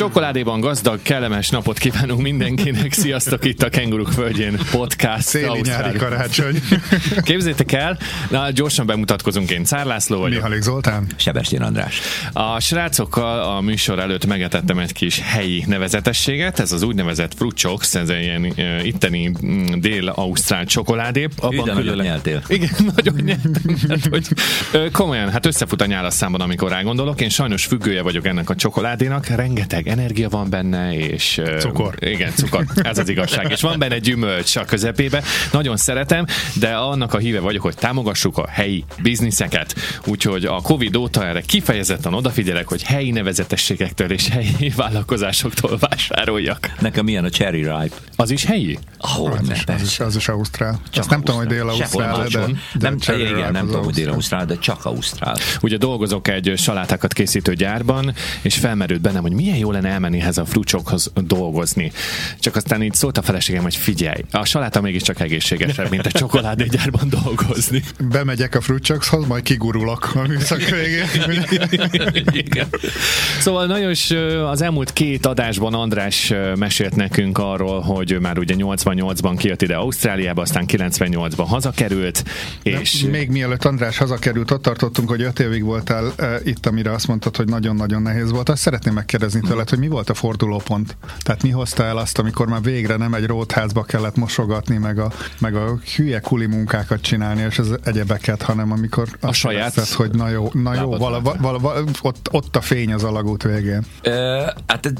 Csokoládéban gazdag, kellemes napot kívánunk mindenkinek. Sziasztok itt a Kenguruk Földjén podcast. Széli nyári karácsony. Képzétek el, na, gyorsan bemutatkozunk én. Cár László vagyok. Mihalik Zoltán. Sebestyen András. A srácokkal a műsor előtt megetettem egy kis helyi nevezetességet. Ez az úgynevezett Frucsox, ez egy ilyen uh, itteni mm, dél-ausztrál csokoládé. Abban külön nyeltél. Igen, nagyon nyertem, mert hogy ö, komolyan, hát összefut a nyálaszámban, amikor rágondolok. Én sajnos függője vagyok ennek a csokoládénak. Rengeteg energia van benne, és... Cukor. Igen, cukor. Ez az igazság. És van benne gyümölcs a közepébe. Nagyon szeretem, de annak a híve vagyok, hogy támogassuk a helyi bizniszeket. Úgyhogy a Covid óta erre kifejezetten odafigyelek, hogy helyi nevezetességektől és helyi vállalkozásoktól vásároljak. Nekem milyen a Cherry Ripe. Az is helyi? Ahogy Az ne, is, az, persze. is, az is Ausztrál. Csak Azt nem tudom, hogy Ausztrál. dél-Ausztrál, de, de nem, Cherry igen, Ripe nem tudom, hogy Ausztrál. dél-ausztrál, de csak ausztrál. Ugye dolgozok egy salátákat készítő gyárban, és felmerült bennem, hogy milyen jó lenne elmenni ehhez a frucsokhoz dolgozni. Csak aztán így szólt a feleségem, hogy figyelj, a saláta mégiscsak egészségesebb, mint a csokoládégyárban dolgozni. Bemegyek a Frucsoxhoz, majd kigurulok a műszak végén. Igen. Szóval nagyon is az elmúlt két adásban András mesélt nekünk arról, hogy ő már ugye 88-ban kijött ide Ausztráliába, aztán 98-ban hazakerült, és Még mielőtt András hazakerült, ott tartottunk, hogy öt évig voltál e, itt, amire azt mondtad, hogy nagyon-nagyon nehéz volt. Azt szeretném megkérdezni tőled, hogy mi volt a fordulópont? Tehát mi hozta el azt, amikor már végre nem egy rótházba kellett mosogatni, meg a, meg a hülye kuli munkákat csinálni, és az egyebeket, hanem amikor azt saját érezted, hogy na jó, na jó vala, vala, vala, ott, ott a fény az alagút végén. Ö, hát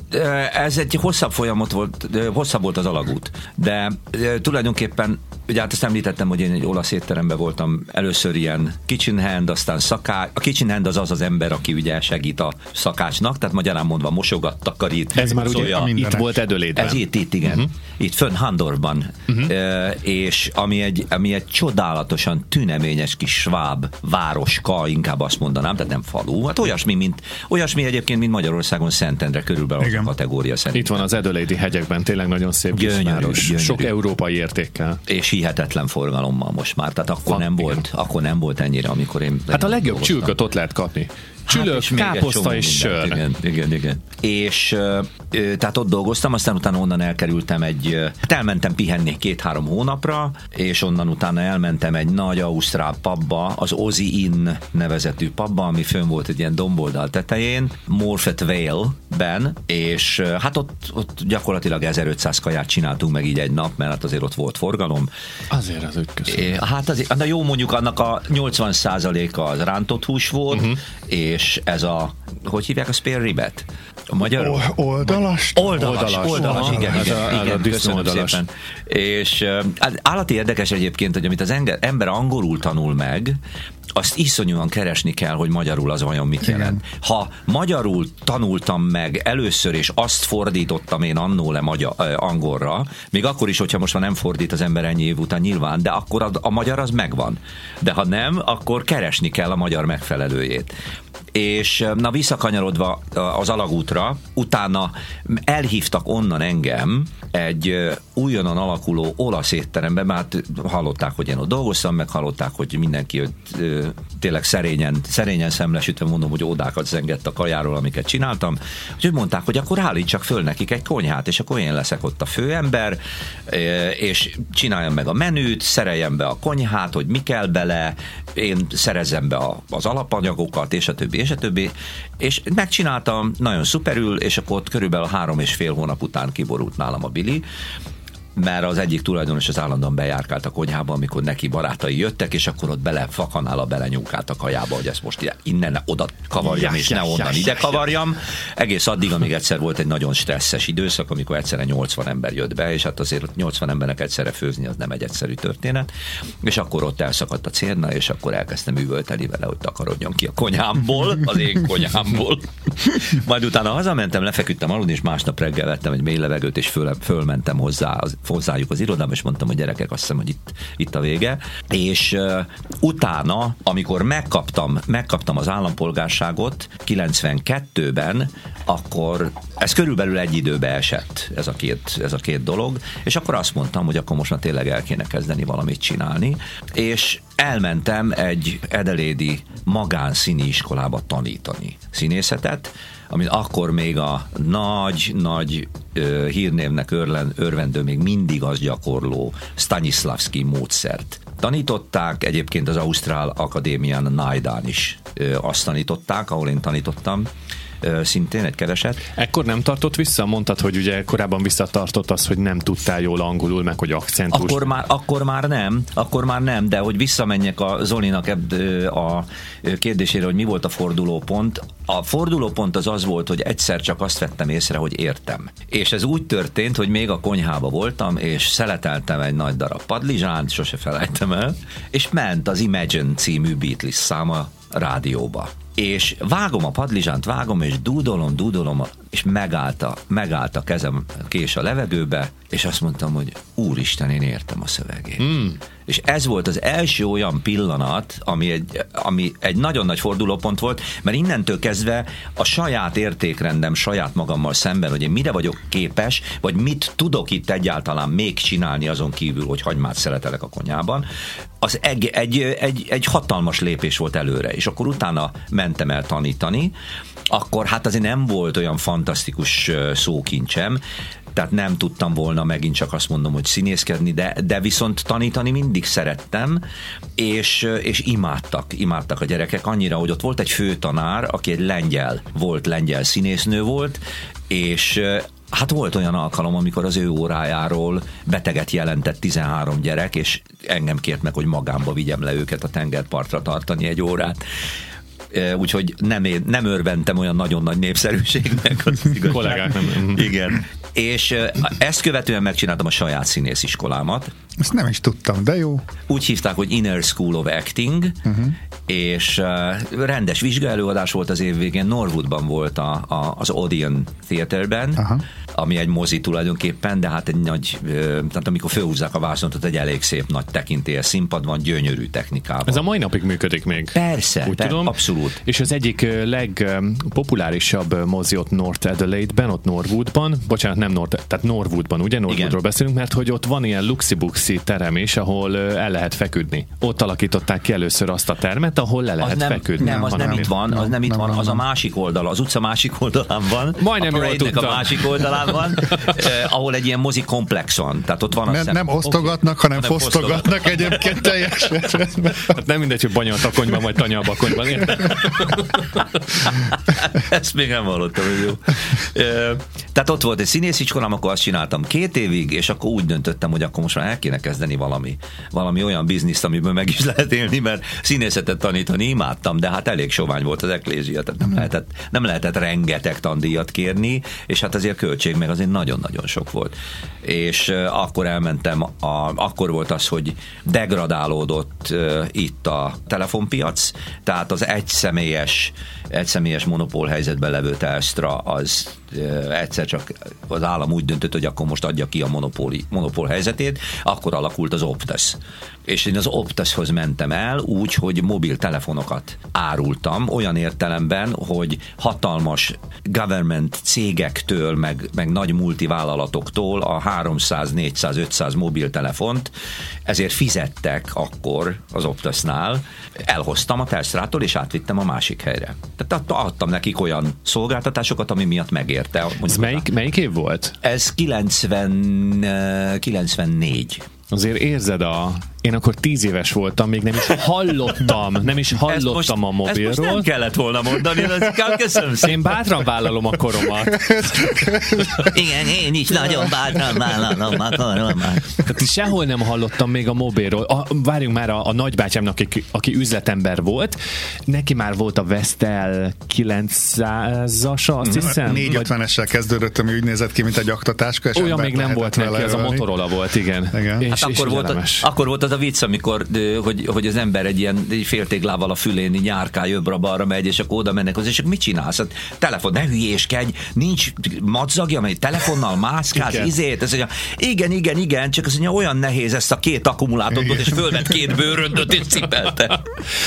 ez egy hosszabb folyamat volt, hosszabb volt az alagút, de ö, tulajdonképpen, ugye hát azt említettem, hogy én egy olasz étteremben voltam először ilyen kitchen hand, aztán szakács. A kitchen hand az az az ember, aki ugye segít a szakácsnak, tehát magyarán mondva mosogat, takarít, ez már ugye szolja. mindenek. itt volt Edölétben. Ez itt, itt igen. Uh-huh. Itt fönn Handorban. Uh-huh. E, és ami egy, ami egy csodálatosan tüneményes kis sváb városka, inkább azt mondanám, tehát nem falu. Hát olyasmi, mint, olyasmi egyébként, mint Magyarországon Szentendre körülbelül az Igen. a kategória szerint. Itt van az Edölédi hegyekben, tényleg nagyon szép kis Gyönyörű, város. gyönyörű. Sok európai értékkel. És hihetetlen forgalommal most már. Tehát akkor Van, nem igen. volt, akkor nem volt ennyire, amikor én Hát a legjobb csülköt ott lehet kapni. Csülök, Hát, káposzta és sör. Igen, igen, igen. És ö, tehát ott dolgoztam, aztán utána onnan elkerültem egy, hát elmentem pihenni két-három hónapra, és onnan utána elmentem egy nagy ausztrál pubba, az Ozzy Inn nevezetű pubba, ami fönn volt egy ilyen domboldal tetején, Morfett Vale-ben, és hát ott, ott gyakorlatilag 1500 kaját csináltunk meg így egy nap, mert hát azért ott volt forgalom, Azért az ütköszön. É, Hát azért, na jó, mondjuk annak a 80%-a az rántott hús volt, uh-huh. és ez a, hogy hívják a spare ribet? A magyar? O- oldalas? Oldalas, Oldalas. oldalas, Aha, igen, ez igen, a- igen, köszönöm oldalas. szépen. És uh, állati érdekes egyébként, hogy amit az ember angolul tanul meg, azt iszonyúan keresni kell, hogy magyarul az vajon mit jelent. Ha magyarul tanultam meg először, és azt fordítottam én annó le magyar, ö, angolra, még akkor is, hogyha most már nem fordít az ember ennyi év után nyilván, de akkor a, a magyar az megvan. De ha nem, akkor keresni kell a magyar megfelelőjét. És na visszakanyarodva az alagútra, utána elhívtak onnan engem egy újonnan alakuló olasz étterembe, mert hallották, hogy én ott dolgoztam, meg hallották, hogy mindenki ott, tényleg szerényen, szerényen szemlesítve mondom, hogy ódákat zengett a kajáról, amiket csináltam. Úgyhogy mondták, hogy akkor állítsak föl nekik egy konyhát, és akkor én leszek ott a főember, ö, és csináljam meg a menüt, szereljem be a konyhát, hogy mi kell bele, én szerezzem be az alapanyagokat, és a többi, és a többi. És megcsináltam nagyon szuperül, és akkor ott körülbelül három és fél hónap után kiborult nálam a Billy, mert az egyik tulajdonos az állandóan bejárkált a konyhába, amikor neki barátai jöttek, és akkor ott bele fakanála belenyúkált a kajába, hogy ezt most innen ne oda kavarjam, Ja, és ne onnan ide ja. kavarjam. Egész addig, amíg egyszer volt egy nagyon stresszes időszak, amikor egyszerre 80 ember jött be, és hát azért ott 80 embernek egyszerre főzni az nem egy egyszerű történet. És akkor ott elszakadt a cérna, és akkor elkezdtem üvölteni vele, hogy takarodjon ki a konyhámból, az én konyhámból. Majd utána hazamentem, lefeküdtem aludni, és másnap reggel vettem egy mély levegőt, és föl, fölmentem hozzá, az, hozzájuk az irodába, és mondtam, hogy gyerekek, azt hiszem, hogy itt, itt a vége. És uh, utána, amikor megkaptam, megkaptam az állampolgárságot 92-ben, akkor ez körülbelül egy időbe esett ez a két, ez a két dolog, és akkor azt mondtam, hogy akkor most már tényleg el kéne kezdeni valamit csinálni, és elmentem egy edelédi magánszíni iskolába tanítani színészetet, amit akkor még a nagy-nagy hírnévnek örlen, örvendő, még mindig az gyakorló Stanislavski módszert tanították, egyébként az Ausztrál Akadémián Najdán is azt tanították, ahol én tanítottam, szintén egy kereset. Ekkor nem tartott vissza? Mondtad, hogy ugye korábban visszatartott az, hogy nem tudtál jól angolul, meg hogy akcentus. Akkor már, akkor már nem, akkor már nem, de hogy visszamenjek a Zolinak a kérdésére, hogy mi volt a fordulópont. A fordulópont az az volt, hogy egyszer csak azt vettem észre, hogy értem. És ez úgy történt, hogy még a konyhába voltam, és szeleteltem egy nagy darab padlizsánt, sose felejtem el, és ment az Imagine című Beatles száma rádióba és vágom a padlizsánt, vágom, és dúdolom, dúdolom, és megállt a, megállt a kezem kés a levegőbe, és azt mondtam, hogy úristen, én értem a szövegét. Mm. És ez volt az első olyan pillanat, ami egy, ami egy nagyon nagy fordulópont volt, mert innentől kezdve a saját értékrendem saját magammal szemben, hogy én mire vagyok képes, vagy mit tudok itt egyáltalán még csinálni azon kívül, hogy hagymát szeretelek a konyában, az egy, egy, egy, egy hatalmas lépés volt előre, és akkor utána mentem el tanítani, akkor hát azért nem volt olyan fantasztikus szókincsem, tehát nem tudtam volna megint csak azt mondom, hogy színészkedni, de, de viszont tanítani mindig szerettem, és, és imádtak, imádtak a gyerekek annyira, hogy ott volt egy főtanár, aki egy lengyel volt, lengyel színésznő volt, és Hát volt olyan alkalom, amikor az ő órájáról beteget jelentett 13 gyerek, és engem kért meg, hogy magámba vigyem le őket a tengerpartra tartani egy órát úgyhogy nem, nem örventem olyan nagyon nagy népszerűségnek. Az Kollégák nem. Igen. És ezt követően megcsináltam a saját színésziskolámat. Ezt nem is tudtam, de jó. Úgy hívták, hogy Inner School of Acting, uh-huh. És rendes vizsgaelőadás volt az év végén. Norwoodban volt a, a, az Odeon Theaterben, ami egy mozi tulajdonképpen, de hát egy nagy, tehát amikor fölhúzzák a vászonot, egy elég szép nagy tekintélyes színpad van, gyönyörű technikával. Ez a mai napig működik még. Persze, Úgy per, tudom. abszolút. És az egyik legpopulárisabb mozi ott North Adelaide-ben, ott Norwoodban, bocsánat, nem North, tehát Norwoodban, ugye Norwoodról Igen. beszélünk, mert hogy ott van ilyen luxibuxi terem is, ahol el lehet feküdni. Ott alakították ki először azt a termet, ahol le lehet az nem, feküdni. Nem, az nem, nem itt van, az nem itt van, az a másik oldal, az utca másik oldalán van. Majdnem a a másik oldalán van, eh, ahol egy ilyen mozi komplex van. Tehát ott van a nem, nem osztogatnak, hanem, hanem fosztogatnak egyébként teljesen. Hát nem mindegy, hogy banya a takonyban, vagy tanya a bakonyban, Ezt még nem hallottam, hogy jó. Eh, tehát ott volt egy színésziskolám, akkor azt csináltam két évig, és akkor úgy döntöttem, hogy akkor most már el kéne kezdeni valami, valami olyan bizniszt, amiből meg is lehet élni, mert színészetet tanítani imádtam, de hát elég sovány volt az eklézia, tehát nem lehetett, nem lehetett rengeteg tandíjat kérni, és hát azért költség meg azért nagyon-nagyon sok volt. És akkor elmentem, a, akkor volt az, hogy degradálódott itt a telefonpiac, tehát az egyszemélyes, egyszemélyes monopól helyzetben levő Telstra az egyszer csak az állam úgy döntött, hogy akkor most adja ki a monopóli, monopól helyzetét, akkor alakult az Optus. És én az Optushoz mentem el úgy, hogy mobiltelefonokat árultam, olyan értelemben, hogy hatalmas government cégektől, meg, meg nagy multivállalatoktól a 300, 400, 500 mobiltelefont, ezért fizettek akkor az Optusnál, elhoztam a Telstrától, és átvittem a másik helyre. Tehát adtam nekik olyan szolgáltatásokat, ami miatt megért érte. Ez melyik, melyik év volt? Ez 90, 94. Azért érzed a, én akkor tíz éves voltam, még nem is hallottam, nem is hallottam most, a mobilról. Ezt most nem kellett volna mondani, de köszönöm szépen. Én bátran vállalom a koromat. Igen, én is nagyon bátran vállalom a koromat. Tehát sehol nem hallottam még a mobilról. A, várjunk már a, a nagybátyámnak, aki, aki üzletember volt, neki már volt a Vestel 900-as, azt hiszem. 450-essel kezdődött, ami úgy nézett ki, mint egy aktatáska. És Olyan még nem volt neki, ez a Motorola volt, igen. igen. És, hát és akkor, volt a, akkor volt az a vicc, amikor, hogy, hogy az ember egy ilyen egy féltéglával a fülén nyárkál jobbra-balra megy, és akkor oda mennek hozzá, és mit csinálsz? Hát, telefon, ne hülyéskedj, nincs madzagja, amely telefonnal mászkálsz, igen. izét, ez mondja, igen, igen, igen, csak az mondja, olyan nehéz ezt a két akkumulátort, és fölvett két bőröndöt, és cipelte.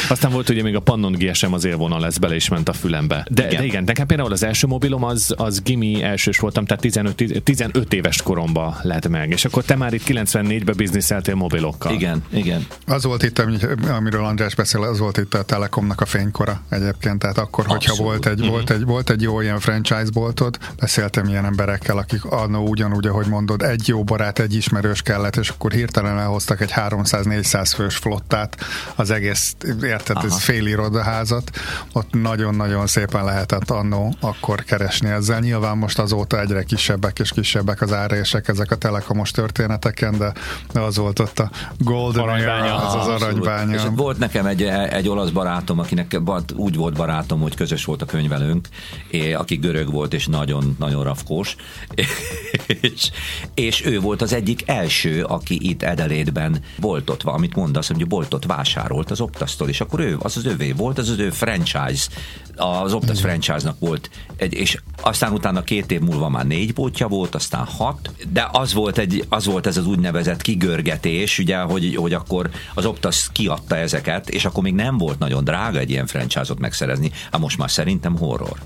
Aztán volt ugye még a Pannon GSM az élvonal lesz bele, és ment a fülembe. De igen, de igen nekem például az első mobilom az, az gimi elsős voltam, tehát 15, 15 éves koromba lett meg, és akkor te már itt 94-ben bizniszeltél mobilokkal. Igen, Igen, igen. Az volt itt, amiről András beszél, az volt itt a Telekomnak a fénykora egyébként, tehát akkor, hogyha Abszolút. volt egy, uh-huh. volt, egy, volt egy jó ilyen franchise boltod, beszéltem ilyen emberekkel, akik annó ugyanúgy, ahogy mondod, egy jó barát, egy ismerős kellett, és akkor hirtelen elhoztak egy 300-400 fős flottát, az egész, érted, Aha. ez fél irodaházat, ott nagyon-nagyon szépen lehetett annó akkor keresni ezzel. Nyilván most azóta egyre kisebbek és kisebbek az árések ezek a telekomos történeteken, de, az volt ott a Golden aranybánya. az az aranybánya. És volt nekem egy, egy olasz barátom, akinek úgy volt barátom, hogy közös volt a könyvelőnk, aki görög volt és nagyon-nagyon rafkós, és, és ő volt az egyik első, aki itt Edelétben boltot, amit mondasz, hogy boltot vásárolt az Optasztól, és akkor ő, az az övé volt, az az ő franchise az Optus franchise-nak volt, egy, és aztán utána két év múlva már négy bótja volt, aztán hat, de az volt, egy, az volt ez az úgynevezett kigörgetés, ugye, hogy, hogy akkor az Optus kiadta ezeket, és akkor még nem volt nagyon drága egy ilyen franchise-ot megszerezni, hát most már szerintem horror.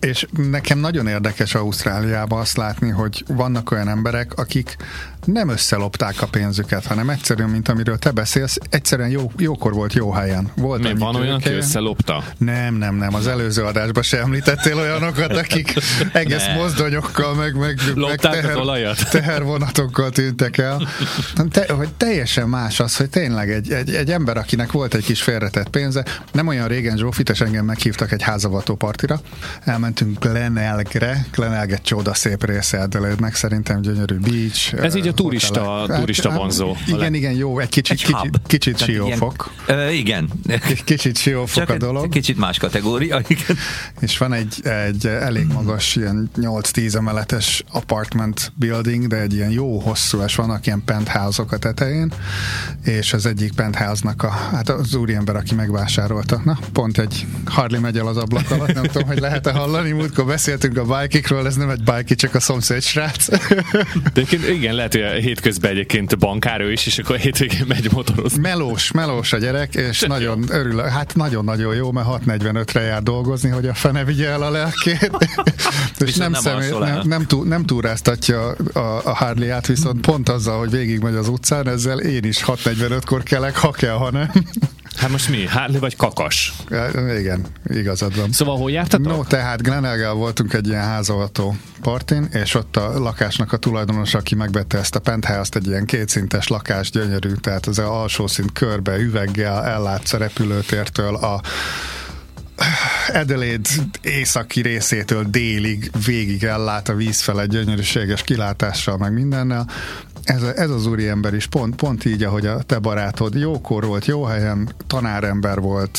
És nekem nagyon érdekes Ausztráliában azt látni, hogy vannak olyan emberek, akik nem összelopták a pénzüket, hanem egyszerűen, mint amiről te beszélsz, egyszerűen jó, jókor volt jó helyen. Volt Mi, van olyan, aki összelopta? Nem, nem, nem. Az előző adásban sem említettél olyanokat, akik egész ne. mozdonyokkal, meg, meg, meg teher, olajat. tehervonatokkal tűntek el. Te, hogy teljesen más az, hogy tényleg egy, egy, egy ember, akinek volt egy kis félretett pénze, nem olyan régen Zsófit, és engem meghívtak egy házavató partira, elmentünk Glenelgre, Glenelg egy csoda szép része Adelaide-nek, szerintem gyönyörű beach. Ez így a turista, a turista vonzó. Igen, igen, jó, egy kicsit, egy kicsit, kicsit siófok. Ilyen, igen. Kicsit siófok a dolog. Kicsit más kategória, igen. És van egy, egy elég magas, ilyen 8-10 emeletes apartment building, de egy ilyen jó hosszú, és vannak ilyen penthouse-ok a tetején, és az egyik penthouse-nak a, hát az úriember, aki megvásárolta, na, pont egy Harley megy el az ablak alatt, nem tudom, hogy lehet-e hallani, múltkor beszéltünk a bike ez nem egy bike csak a szomszéd srác. De igen, lehet, hogy hétközben egyébként bankár is, és akkor hétvégén megy motorozni. Melós, melós a gyerek, és Csak nagyon jó. örül, hát nagyon-nagyon jó, mert 6.45-re jár dolgozni, hogy a fene vigye el a lelkét. és nem, nem, személy, nem, nem, túl, nem túráztatja a, a Harley-át, viszont pont azzal, hogy végigmegy az utcán, ezzel én is 6.45-kor kelek, ha kell, ha nem. Hát most mi? Harley vagy kakas? Igen, igazad van. Szóval hol jártatok? No, tehát Glenelgel voltunk egy ilyen házavató partin, és ott a lakásnak a tulajdonos, aki megvette ezt a penthouse-t, egy ilyen kétszintes lakás, gyönyörű, tehát az alsó szint körbe, üveggel ellátsz a repülőtértől a Adelaide északi részétől délig végig ellát a víz fel egy gyönyörűséges kilátással, meg mindennel. Ez, ez az úriember is pont, pont így, ahogy a te barátod. Jókor volt, jó helyen, tanárember volt,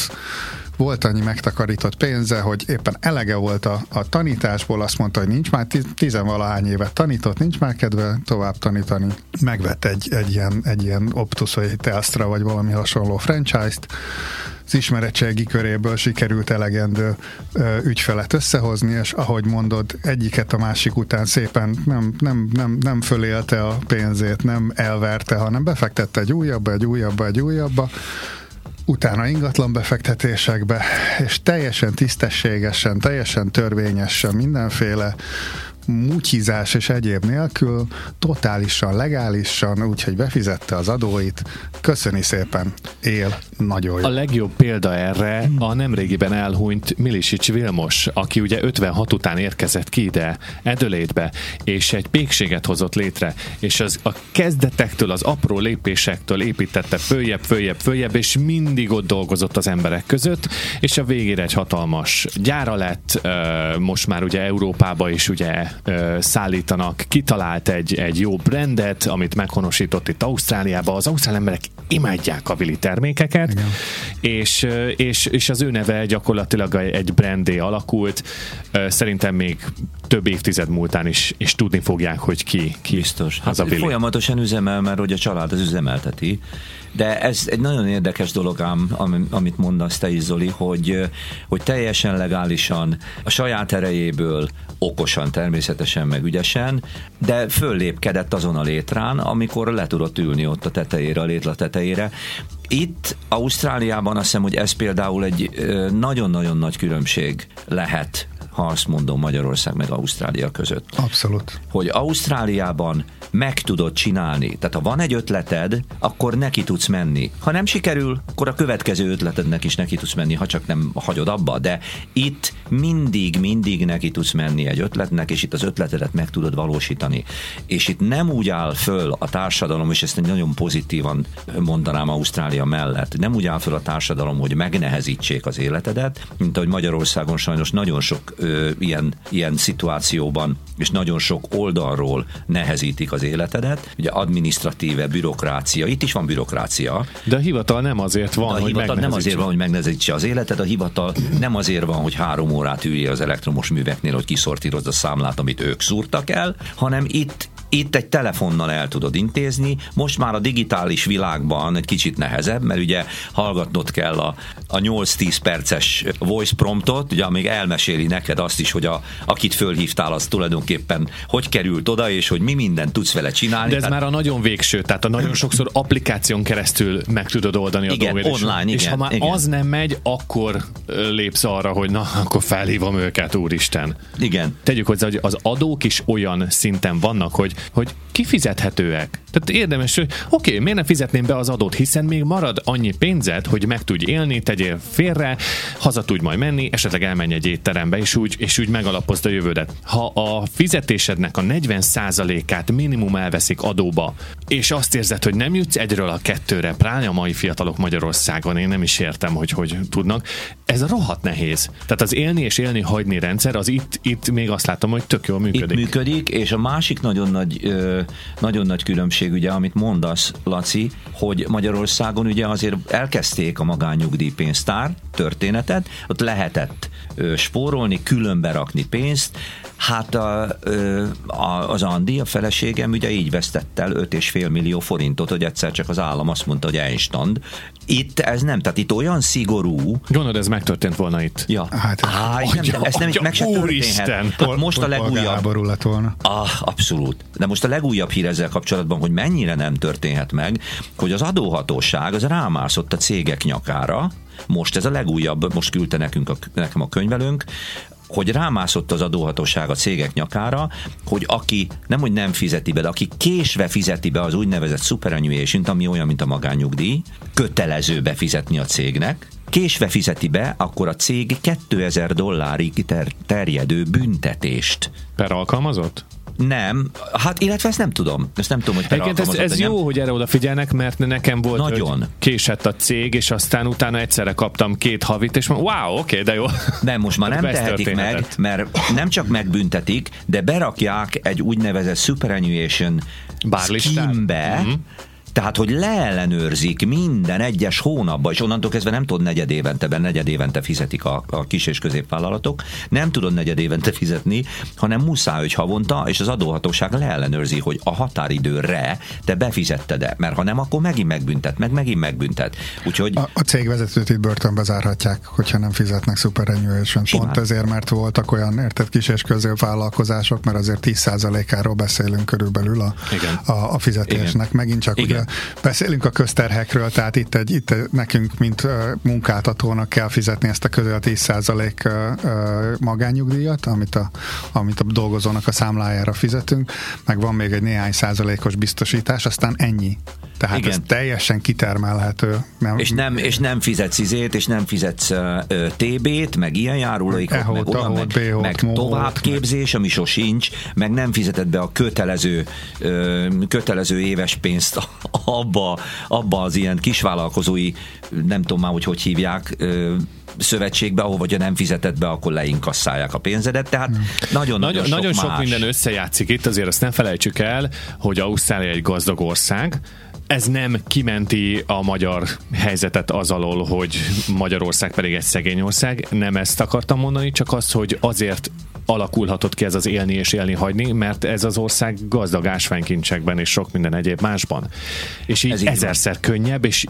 volt annyi megtakarított pénze, hogy éppen elege volt a, a tanításból, azt mondta, hogy nincs már tizenvalahány évet tanított, nincs már kedve tovább tanítani. Megvett egy, egy ilyen, egy ilyen Optus, vagy Telstra, vagy valami hasonló franchise-t, az ismeretségi köréből sikerült elegendő ügyfelet összehozni, és ahogy mondod, egyiket a másik után szépen nem, nem, nem, nem fölélte a pénzét, nem elverte, hanem befektette egy újabba, egy újabba, egy újabba, utána ingatlan befektetésekbe, és teljesen tisztességesen, teljesen törvényesen, mindenféle mutyizás és egyéb nélkül, totálisan legálisan, úgyhogy befizette az adóit, köszöni szépen, él, nagyon jó. A legjobb példa erre a nemrégiben elhunyt Milisics Vilmos, aki ugye 56 után érkezett ki ide, Edölétbe, és egy pékséget hozott létre, és az a kezdetektől, az apró lépésektől építette följebb, följebb, följebb, és mindig ott dolgozott az emberek között, és a végére egy hatalmas gyára lett, most már ugye Európába is ugye szállítanak, kitalált egy, egy jó brandet, amit meghonosított itt Ausztráliába. Az ausztrál emberek imádják a vili termékeket, és, és, és az ő neve gyakorlatilag egy brandé alakult. Szerintem még több évtized múltán is, és tudni fogják, hogy ki, ki Biztos. Hát az a Billy. Folyamatosan üzemel, mert hogy a család az üzemelteti. De ez egy nagyon érdekes dolog ám, amit mondasz te is, Zoli, hogy, hogy teljesen legálisan, a saját erejéből, okosan természetesen, meg ügyesen, de föllépkedett azon a létrán, amikor le tudott ülni ott a tetejére, a létla tetejére. Itt Ausztráliában azt hiszem, hogy ez például egy nagyon-nagyon nagy különbség lehet ha azt mondom Magyarország meg Ausztrália között. Abszolút. Hogy Ausztráliában meg tudod csinálni. Tehát ha van egy ötleted, akkor neki tudsz menni. Ha nem sikerül, akkor a következő ötletednek is neki tudsz menni, ha csak nem hagyod abba. De itt mindig, mindig neki tudsz menni egy ötletnek, és itt az ötletedet meg tudod valósítani. És itt nem úgy áll föl a társadalom, és ezt nagyon pozitívan mondanám Ausztrália mellett, nem úgy áll föl a társadalom, hogy megnehezítsék az életedet, mint ahogy Magyarországon sajnos nagyon sok ö, ilyen, ilyen szituációban, és nagyon sok oldalról nehezítik az életedet. Ugye administratíve, bürokrácia, itt is van bürokrácia. De a hivatal nem azért van, De a hogy hivatal nem azért van, hogy megnehezítse az életed, a hivatal nem azért van, hogy három órát ülj az elektromos műveknél, hogy kiszortírozd a számlát, amit ők szúrtak el, hanem itt itt egy telefonnal el tudod intézni, most már a digitális világban egy kicsit nehezebb, mert ugye hallgatnod kell a, a 8-10 perces voice promptot, ugye amíg elmeséli neked azt is, hogy a, akit fölhívtál, az tulajdonképpen hogy került oda, és hogy mi mindent tudsz vele csinálni. De ez Tehát- már a nagyon végső, tehát a nagyon sokszor applikáción keresztül meg tudod oldani a Igen, és- online, És igen, ha már igen. az nem megy, akkor lépsz arra, hogy na, akkor felhívom őket, úristen. Igen. Tegyük hozzá, hogy az adók is olyan szinten vannak, hogy, hogy kifizethetőek. Tehát érdemes, hogy oké, okay, miért ne fizetném be az adót, hiszen még marad annyi pénzed, hogy meg tudj élni, tegyél félre, haza tudj majd menni, esetleg elmenj egy étterembe, és úgy, és úgy megalapozd a jövődet. Ha a fizetésednek a 40%-át minimum elveszik adóba, és azt érzed, hogy nem jutsz egyről a kettőre, pláne a mai fiatalok Magyarországon, én nem is értem, hogy hogy tudnak, ez rohadt nehéz. Tehát az élni és élni hagyni rendszer, az itt, itt még azt látom, hogy tök jól működik. Itt működik, és a másik nagyon nagy, ö, nagyon nagy különbség, ugye, amit mondasz, Laci, hogy Magyarországon ugye azért elkezdték a magánnyugdíjpénztár történetet, ott lehetett spórolni, különbe rakni pénzt, Hát a, a, az Andi, a feleségem ugye így vesztett el 5,5 millió forintot, hogy egyszer csak az állam azt mondta, hogy einstand. Itt ez nem, tehát itt olyan szigorú, Gondolod, ez megtörtént volna itt? Ja. Hát, Á, nem, atya, ez nem, atya, meg se úristen! történhet. Hát most a legújabb, lett volna. Ah, abszolút. De most a legújabb hír ezzel kapcsolatban, hogy mennyire nem történhet meg, hogy az adóhatóság az rámászott a cégek nyakára, most ez a legújabb, most küldte nekünk a, nekem a könyvelőnk, hogy rámászott az adóhatóság a cégek nyakára, hogy aki nem, hogy nem fizeti be, de aki késve fizeti be az úgynevezett superannuation ami olyan, mint a magánnyugdíj, kötelező befizetni a cégnek, késve fizeti be, akkor a cég 2000 dollárig ter- terjedő büntetést Per alkalmazott? Nem, hát illetve ezt nem tudom. Ezt nem tudom, hogy Egyébként ez, ez jó, hogy erre odafigyelnek, mert nekem volt, Nagyon. hogy késett a cég, és aztán utána egyszerre kaptam két havit, és mondom, wow, oké, okay, de jó. Nem, most már nem tehetik meg, mert nem csak megbüntetik, de berakják egy úgynevezett superannuation Bárlistán? scheme-be, Mhm. Tehát, hogy leellenőrzik minden egyes hónapban, és onnantól kezdve nem tudod negyed évente, ben negyed évente fizetik a, a kis és középvállalatok, nem tudod negyed évente fizetni, hanem muszáj, hogy havonta, és az adóhatóság leellenőrzi, hogy a határidőre te befizetted-e, mert ha nem, akkor megint megbüntet, meg megint megbüntet. Úgyhogy A, a cégvezetőt itt börtönbe zárhatják, hogyha nem fizetnek superannuation. Pont ezért, mert voltak olyan, érted, kis és középvállalkozások, mert azért 10%-áról beszélünk körülbelül a, Igen. a, a fizetésnek. Igen. Megint csak Igen. ugye beszélünk a közterhekről, tehát itt, egy, itt nekünk, mint munkáltatónak kell fizetni ezt a közel 10% ö, ö, magánnyugdíjat, amit a, amit a dolgozónak a számlájára fizetünk, meg van még egy néhány százalékos biztosítás, aztán ennyi. Tehát Igen. ez teljesen kitermelhető. Nem, És nem, és nem fizetsz izét, és nem fizetsz uh, TB-t, meg ilyen járulékot, Ehót, meg olyan, ahót, meg, BH-t, meg továbbképzés, ami sosincs, meg nem fizeted be a kötelező, ö, kötelező éves pénzt abba, abba az ilyen kisvállalkozói, nem tudom már, hogy hogy hívják, ö, szövetségbe, ahova ha nem fizeted be, akkor leinkasszálják a pénzedet, tehát nagyon-nagyon Nagyon, sok, nagyon sok más. minden összejátszik itt, azért azt nem felejtsük el, hogy Ausztrália egy gazdag ország, ez nem kimenti a magyar helyzetet az alól, hogy Magyarország pedig egy szegény ország. Nem ezt akartam mondani, csak az, hogy azért alakulhatott ki ez az élni és élni hagyni, mert ez az ország gazdag ásványkincsekben és sok minden egyéb másban. És így, Ez így van. ezerszer könnyebb, és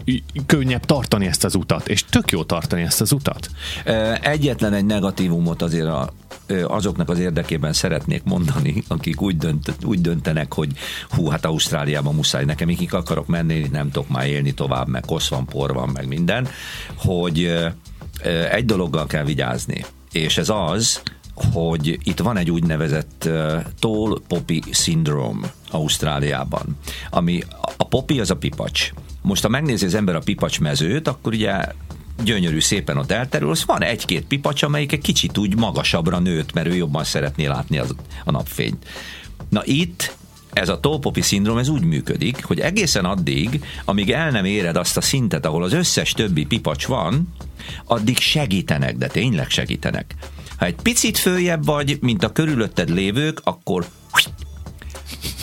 könnyebb tartani ezt az utat, és tök jó tartani ezt az utat. Egyetlen egy negatívumot azért a, azoknak az érdekében szeretnék mondani, akik úgy, dönt, úgy döntenek, hogy hú, hát Ausztráliában muszáj nekem, ikik akarok menni, nem tudok már élni tovább, meg kosz van, por van, meg minden, hogy egy dologgal kell vigyázni, és ez az, hogy itt van egy úgynevezett uh, tall poppy syndrome Ausztráliában, ami a poppy az a pipacs. Most ha megnézi az ember a pipacs mezőt, akkor ugye gyönyörű szépen ott elterül, az van egy-két pipacs, amelyik egy kicsit úgy magasabbra nőtt, mert ő jobban szeretné látni az, a napfényt. Na itt ez a tolpopi szindrom ez úgy működik, hogy egészen addig, amíg el nem éred azt a szintet, ahol az összes többi pipacs van, addig segítenek, de tényleg segítenek. Ha egy picit följebb vagy, mint a körülötted lévők, akkor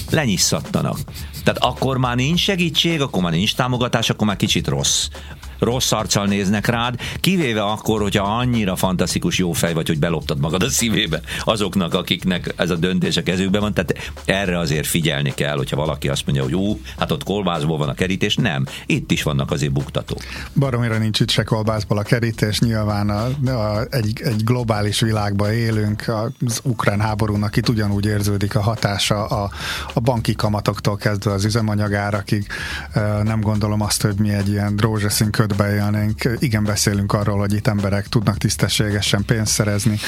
lenyisszadtanak. Tehát akkor már nincs segítség, akkor már nincs támogatás, akkor már kicsit rossz rossz arccal néznek rád, kivéve akkor, hogyha annyira fantasztikus jó fej vagy, hogy beloptad magad a szívébe azoknak, akiknek ez a döntés a kezükben van. Tehát erre azért figyelni kell, hogyha valaki azt mondja, hogy jó, hát ott kolbászból van a kerítés. Nem, itt is vannak azért buktatók. Baromira nincs itt se kolbászból a kerítés, nyilván a, a, egy, egy globális világban élünk, az ukrán háborúnak itt ugyanúgy érződik a hatása a, a banki kamatoktól kezdve az üzemanyagárakig. Nem gondolom azt, hogy mi egy ilyen rózsaszín ködbe élnénk. Igen, beszélünk arról, hogy itt emberek tudnak tisztességesen pénzt szerezni.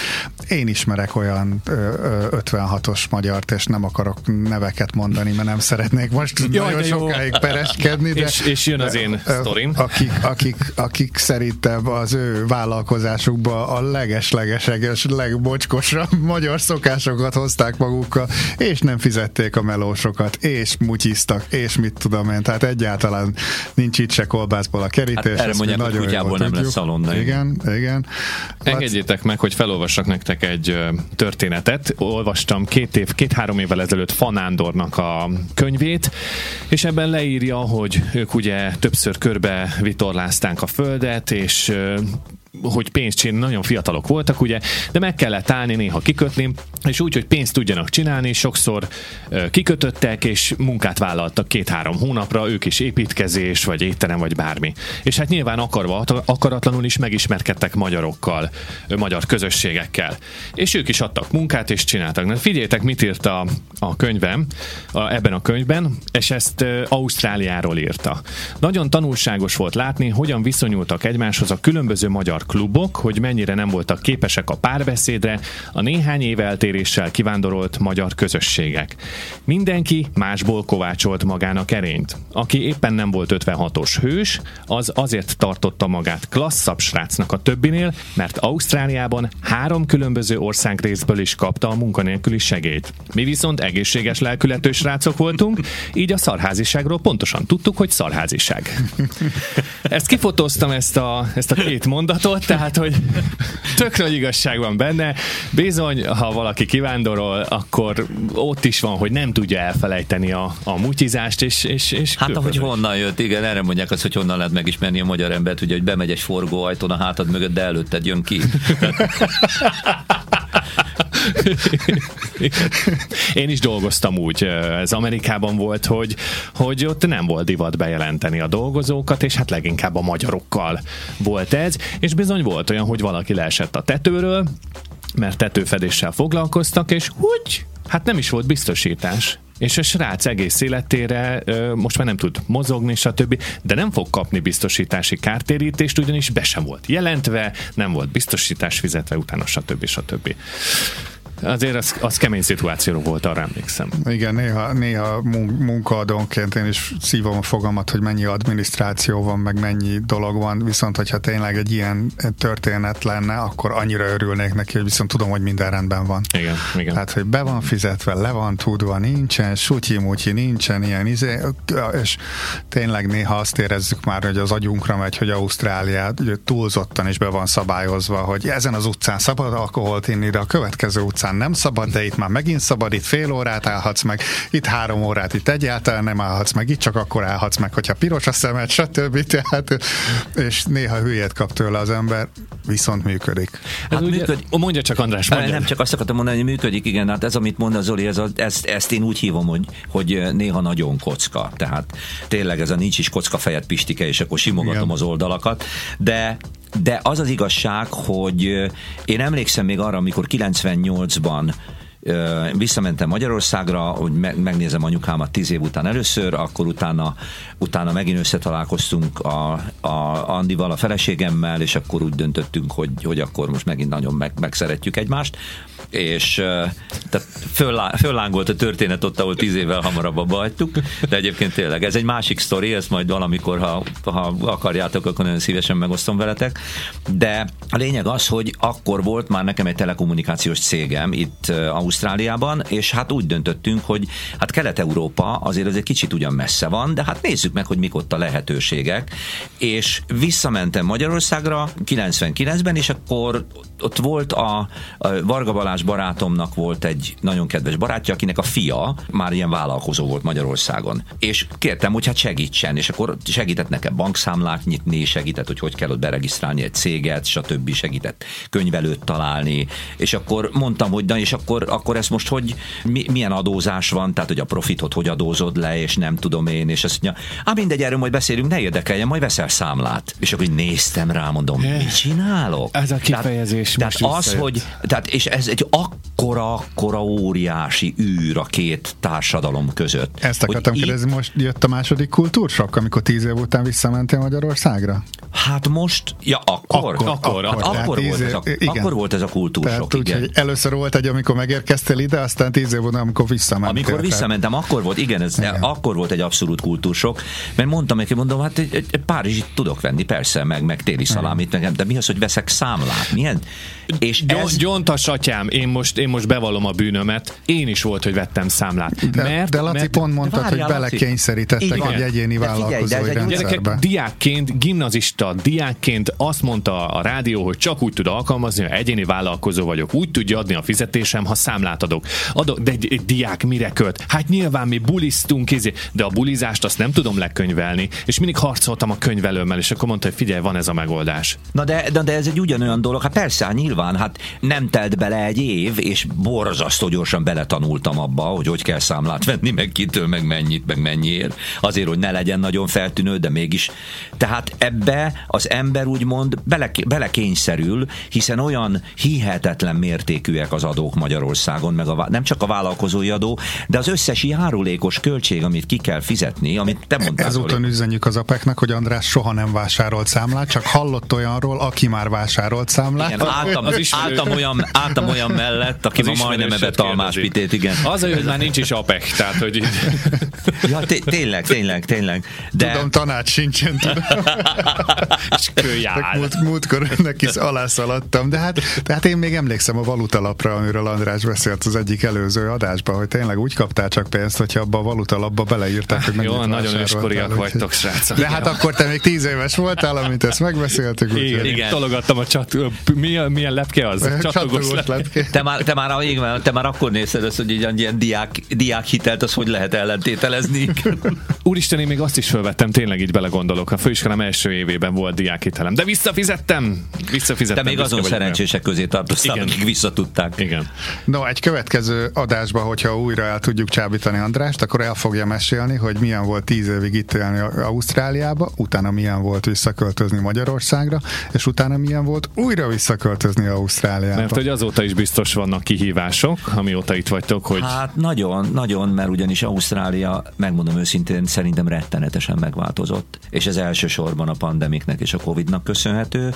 Én ismerek olyan 56-os magyart, és nem akarok neveket mondani, mert nem szeretnék most Jaj, nagyon sokáig pereskedni. De, és, és jön az én sztorim. Akik, akik, akik szerintem az ő vállalkozásukba a leges-legeseges, legbocskosabb magyar szokásokat hozták magukkal, és nem fizették a melósokat, és mutyiztak, és mit tudom én, tehát egyáltalán nincs itt se kolbászból a kerítés, Hát erre mondják, hogy kutyából nem lesz szalonna. Igen, igen. Engedjétek meg, hogy felolvassak nektek egy történetet. Olvastam két év, két-három évvel ezelőtt Fanándornak a könyvét, és ebben leírja, hogy ők ugye többször körbe vitorlázták a földet, és hogy pénzt csinálni, nagyon fiatalok voltak, ugye, de meg kellett állni, néha kikötni, és úgy, hogy pénzt tudjanak csinálni, sokszor kikötöttek, és munkát vállaltak két-három hónapra, ők is építkezés, vagy étterem, vagy bármi. És hát nyilván akarva, akaratlanul is megismerkedtek magyarokkal, magyar közösségekkel. És ők is adtak munkát, és csináltak. Na, figyeljétek, mit írt a, a könyvem, a, ebben a könyvben, és ezt Ausztráliáról írta. Nagyon tanulságos volt látni, hogyan viszonyultak egymáshoz a különböző magyar magyar klubok, hogy mennyire nem voltak képesek a párbeszédre a néhány év eltéréssel kivándorolt magyar közösségek. Mindenki másból kovácsolt magának erényt. Aki éppen nem volt 56-os hős, az azért tartotta magát klasszabb srácnak a többinél, mert Ausztráliában három különböző országrészből is kapta a munkanélküli segélyt. Mi viszont egészséges lelkületű srácok voltunk, így a szarháziságról pontosan tudtuk, hogy szarháziság. Ezt kifotóztam ezt a, ezt a két mondatot, ott, tehát, hogy tök nagy igazság van benne. Bizony, ha valaki kivándorol, akkor ott is van, hogy nem tudja elfelejteni a, a mutyizást, és, és, és Hát ahogy honnan jött, igen, erre mondják azt, hogy honnan lehet megismerni a magyar embert, ugye, hogy bemegy egy forgóajtón a hátad mögött, de előtted jön ki. Én is dolgoztam úgy, ez Amerikában volt, hogy, hogy ott nem volt divat bejelenteni a dolgozókat, és hát leginkább a magyarokkal volt ez, és bizony volt olyan, hogy valaki leesett a tetőről, mert tetőfedéssel foglalkoztak, és úgy, hát nem is volt biztosítás és a srác egész életére ö, most már nem tud mozogni, stb., de nem fog kapni biztosítási kártérítést, ugyanis be sem volt jelentve, nem volt biztosítás fizetve, utána stb. stb. Azért az, az kemény szituáció volt, arra emlékszem. Igen, néha, néha munkaadónként én is szívom a fogamat, hogy mennyi adminisztráció van, meg mennyi dolog van, viszont hogyha tényleg egy ilyen történet lenne, akkor annyira örülnék neki, hogy viszont tudom, hogy minden rendben van. Igen, igen. Tehát, hogy be van fizetve, le van tudva, nincsen, sutyi-mutyi, nincsen ilyen izé, és tényleg néha azt érezzük már, hogy az agyunkra megy, hogy Ausztrália túlzottan is be van szabályozva, hogy ezen az utcán szabad alkoholt inni, de a következő utcán utcán nem szabad, de itt már megint szabad, itt fél órát állhatsz meg, itt három órát, itt egyáltalán nem állhatsz meg, itt csak akkor állhatsz meg, hogyha piros a szemed, stb. Tehát, és néha hülyét kap tőle az ember, viszont működik. Hát, hát működik. Mondja csak András, mondja. Nem csak azt akartam mondani, hogy működik, igen, hát ez, amit mond az Zoli, ez a, ezt, ezt én úgy hívom, hogy, hogy néha nagyon kocka. Tehát tényleg ez a nincs is kocka fejed Pistike, és akkor simogatom igen. az oldalakat, de de az az igazság, hogy én emlékszem még arra, amikor 98-ban visszamentem Magyarországra, hogy megnézem anyukámat tíz év után először, akkor utána, utána megint összetalálkoztunk a, a Andival, a feleségemmel, és akkor úgy döntöttünk, hogy, hogy akkor most megint nagyon meg, megszeretjük egymást, és tehát föllá, föllángolt a történet ott, ahol tíz évvel hamarabb abba hagytuk, de egyébként tényleg ez egy másik sztori, ezt majd valamikor, ha, ha akarjátok, akkor nagyon szívesen megosztom veletek, de a lényeg az, hogy akkor volt már nekem egy telekommunikációs cégem itt Ausztráliában, és hát úgy döntöttünk, hogy hát Kelet-Európa azért ez egy kicsit ugyan messze van, de hát nézzük meg, hogy mik ott a lehetőségek, és visszamentem Magyarországra 99-ben, és akkor ott volt a, a Varga Balázs barátomnak volt egy nagyon kedves barátja, akinek a fia már ilyen vállalkozó volt Magyarországon. És kértem, hogy hát segítsen, és akkor segített nekem bankszámlát nyitni, segített, hogy hogy kell ott beregisztrálni egy céget, stb. segített könyvelőt találni, és akkor mondtam, hogy na és akkor, akkor ez most hogy, mi, milyen adózás van, tehát hogy a profitot hogy adózod le, és nem tudom én, és azt mondja, á mindegy, erről majd beszélünk, ne érdekeljen, majd veszel számlát. És akkor néztem rá, mondom, mit csinálok? Ez a kifejezés tehát, tehát az, hogy, tehát, és ez egy akkora, akkora óriási űr a két társadalom között. Ezt akartam kérdezni, most jött a második kultúrsok, amikor tíz év után visszamentél Magyarországra? Hát most, ja, akkor, akkor, akkor, akkor, akkor, volt, év, ez a, igen. akkor volt ez a kultúrsok, Tehát igen. Úgy, először volt egy, amikor megérkeztél ide, aztán tíz év után, amikor visszamentél. Amikor visszamentem, akkor volt, igen, ez, igen. akkor volt egy abszolút kultúrsok, mert mondtam neki, mondom, hát egy, egy Párizsit tudok venni, persze, meg, meg téli szalámit, meg, de mi az, hogy veszek számlát? Milyen? És ez... Gyontas atyám, én most, én most bevallom a bűnömet, én is volt, hogy vettem számlát. De, mert, de Laci mert, pont mondtad, hogy belekényszerítettek egy egyéni vállalkozói figyelj, Gyerekek, diákként, gimnazista, diákként azt mondta a rádió, hogy csak úgy tud alkalmazni, hogy egyéni vállalkozó vagyok. Úgy tudja adni a fizetésem, ha számlát adok. adok de egy, egy diák mire köt? Hát nyilván mi bulisztunk, izé, de a bulizást azt nem tudom lekönyvelni. És mindig harcoltam a könyvelőmmel, és akkor mondta, hogy figyelj, van ez a megoldás. Na de, de, de ez egy ugyanolyan dolog. Hát persze, hát nyilván, hát nem telt bele egy év, és borzasztó gyorsan beletanultam abba, hogy hogy kell számlát venni, meg kitől, meg mennyit, meg mennyiért. Azért, hogy ne legyen nagyon feltűnő, de mégis. Tehát ebbe az ember úgymond bele, hiszen olyan hihetetlen mértékűek az adók Magyarországon, meg a, nem csak a vállalkozói adó, de az összes járulékos költség, amit ki kell fizetni, amit te mondtál. Ezúton üzenjük az apeknek, hogy András soha nem vásárolt számlát, csak hallott olyanról, aki már vásárolt számlát. Igen, álltam, az álltam, olyan, álltam olyan mellett, aki ma majdnem ebbe talmáspitét, igen. Az, hogy már nincs is apek, tehát hogy... ja, tényleg, tényleg, tényleg. De... Tudom, tanács sincsen, tudom. És kölyál. Múlt, múltkor önnek is alászaladtam, de hát, de hát én még emlékszem a valutalapra, amiről András beszélt az egyik előző adásban, hogy tényleg úgy kaptál csak pénzt, hogyha abba a valutalapba beleírták, hogy Jó, nagyon őskoriak vagytok, srácok. De hát akkor te még tíz éves voltál, amit ezt megbeszéltük. Igen, igen. Tologattam a csat... Milyen, milyen lepke az? Csatogós lepke. Te már, te, már, igen, te már akkor nézted ezt, hogy egy ilyen diák, diák hitelt, az hogy lehet ellentételezni? Úristen, én még azt is felvettem, tényleg így belegondolok. A főiskolám első évében volt diákhitelem. De visszafizettem! Visszafizettem. De még azon szerencsések közé tartoztál, akik visszatudták. Igen. No, egy következő adásban, hogyha újra el tudjuk csábítani Andrást, akkor el fogja mesélni, hogy milyen volt tíz évig itt élni Ausztráliába, utána milyen volt visszaköltözni Magyarországra, és utána milyen volt újra visszaköltözni Ausztráliába. Mert hogy azóta is biztos vannak kihívások, amióta itt vagytok, hogy... Hát nagyon, nagyon, mert ugyanis Ausztrália, megmondom őszintén, szerintem rettenetesen megváltozott, és ez elsősorban a pandemiknek és a Covidnak köszönhető.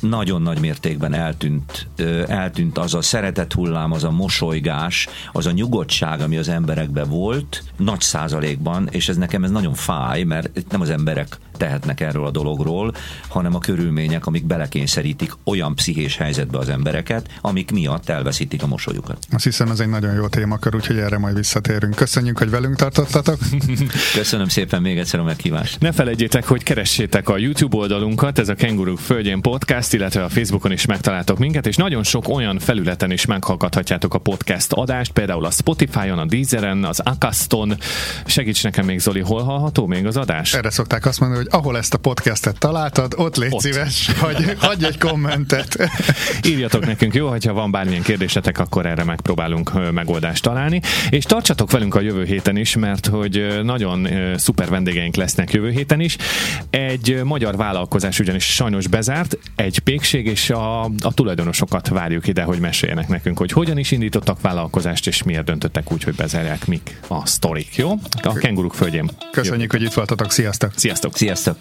Nagyon nagy mértékben eltűnt, eltűnt az a szeretet hullám, az a mosolygás, az a nyugodtság, ami az emberekben volt, nagy százalékban, és ez nekem ez nagyon fáj, mert nem az emberek tehetnek erről a dologról, hanem a körülmények, amik belekényszerítik olyan pszichés helyzetbe az embereket, amik miatt elveszítik a mosolyukat. Azt hiszem, ez egy nagyon jó témakör, úgyhogy erre majd visszatérünk. Köszönjük, hogy velünk tartottatok. Köszönöm szépen még egyszer a meghívást. Ne felejtjétek, hogy keressétek a YouTube oldalunkat, ez a Kenguruk Földjén Podcast, illetve a Facebookon is megtaláltok minket, és nagyon sok olyan felületen is meghallgathatjátok a podcast adást, például a Spotify-on, a Deezeren, az Akaston. Segíts nekem még, Zoli, hol hallható még az adás? Erre szokták azt mondani, hogy ahol ezt a podcastet találtad, ott légy ott. szíves, hagyj, hagyj egy kommentet. Írjatok nekünk, jó, hogyha van bármilyen kérdésetek, akkor erre megpróbálunk megoldást találni. És tartsatok velünk a jövő héten is, mert hogy nagyon szuper vendégeink lesznek jövő héten is. Egy magyar vállalkozás ugyanis sajnos bezárt, egy pékség, és a, a tulajdonosokat várjuk ide, hogy meséljenek nekünk, hogy hogyan is indítottak vállalkozást, és miért döntöttek úgy, hogy bezárják, mik a sztorik, jó? A kenguruk földjén. Köszönjük, Jövő. hogy itt voltatok, sziasztok! Sziasztok! Sziasztok!